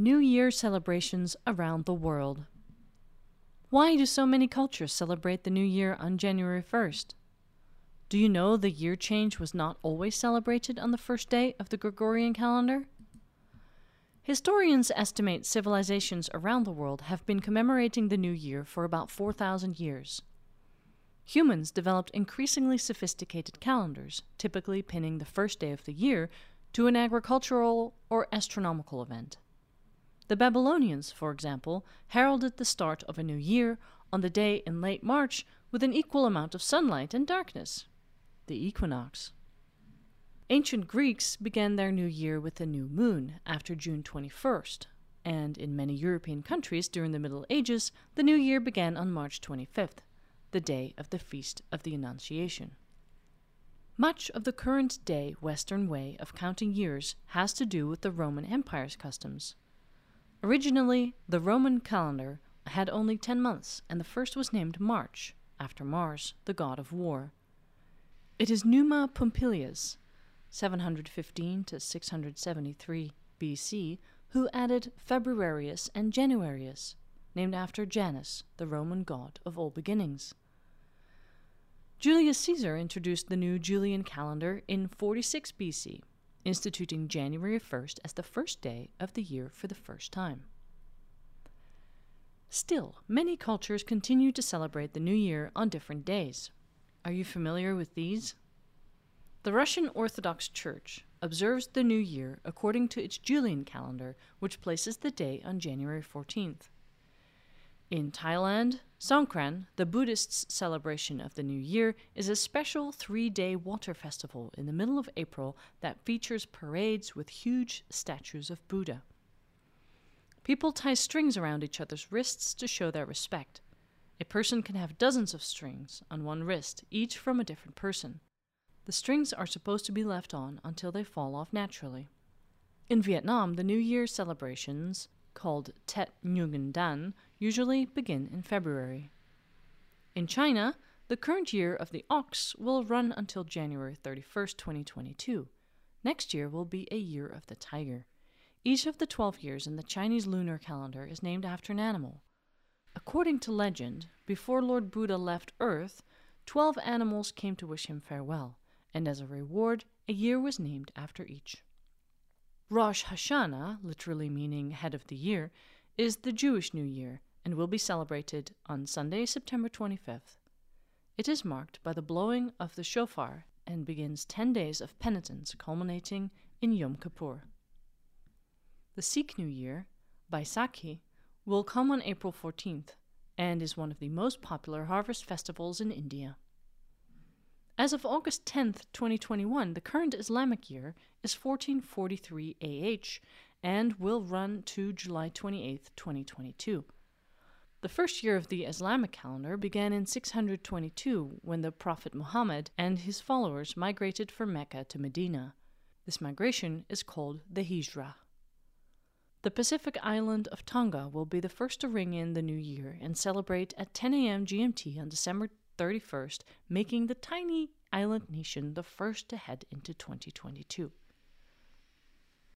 New Year celebrations around the world. Why do so many cultures celebrate the New Year on January 1st? Do you know the year change was not always celebrated on the first day of the Gregorian calendar? Historians estimate civilizations around the world have been commemorating the new year for about 4,000 years. Humans developed increasingly sophisticated calendars, typically pinning the first day of the year to an agricultural or astronomical event. The Babylonians, for example, heralded the start of a new year on the day in late March with an equal amount of sunlight and darkness, the equinox. Ancient Greeks began their new year with the new moon after June 21st, and in many European countries during the Middle Ages, the new year began on March 25th, the day of the Feast of the Annunciation. Much of the current day Western way of counting years has to do with the Roman Empire's customs. Originally, the Roman calendar had only ten months, and the first was named March, after Mars, the god of war. It is Numa Pompilius, 715 to 673 BC, who added Februarius and Januarius, named after Janus, the Roman god of all beginnings. Julius Caesar introduced the new Julian calendar in 46 BC, instituting January 1st as the first day of the year for the first time. Still, many cultures continue to celebrate the new year on different days. Are you familiar with these? The Russian Orthodox Church observes the New Year according to its Julian calendar, which places the day on January 14th. In Thailand, Songkran, the Buddhists' celebration of the New Year, is a special three day water festival in the middle of April that features parades with huge statues of Buddha. People tie strings around each other's wrists to show their respect. A person can have dozens of strings on one wrist, each from a different person. The strings are supposed to be left on until they fall off naturally. In Vietnam, the New Year celebrations, called Tet Nguyen Dan, usually begin in February. In China, the current year of the ox will run until January 31st, 2022. Next year will be a year of the tiger. Each of the 12 years in the Chinese lunar calendar is named after an animal. According to legend, before Lord Buddha left Earth, 12 animals came to wish him farewell and as a reward, a year was named after each. Rosh Hashanah, literally meaning head of the year, is the Jewish New Year and will be celebrated on Sunday, September 25th. It is marked by the blowing of the shofar and begins 10 days of penitence culminating in Yom Kippur. The Sikh New Year, Baisakhi, will come on April 14th and is one of the most popular harvest festivals in India. As of August 10, 2021, the current Islamic year is 1443 AH and will run to July 28, 2022. The first year of the Islamic calendar began in 622 when the Prophet Muhammad and his followers migrated from Mecca to Medina. This migration is called the Hijra. The Pacific island of Tonga will be the first to ring in the new year and celebrate at 10 a.m. GMT on December 31st, making the tiny island nation the first to head into 2022.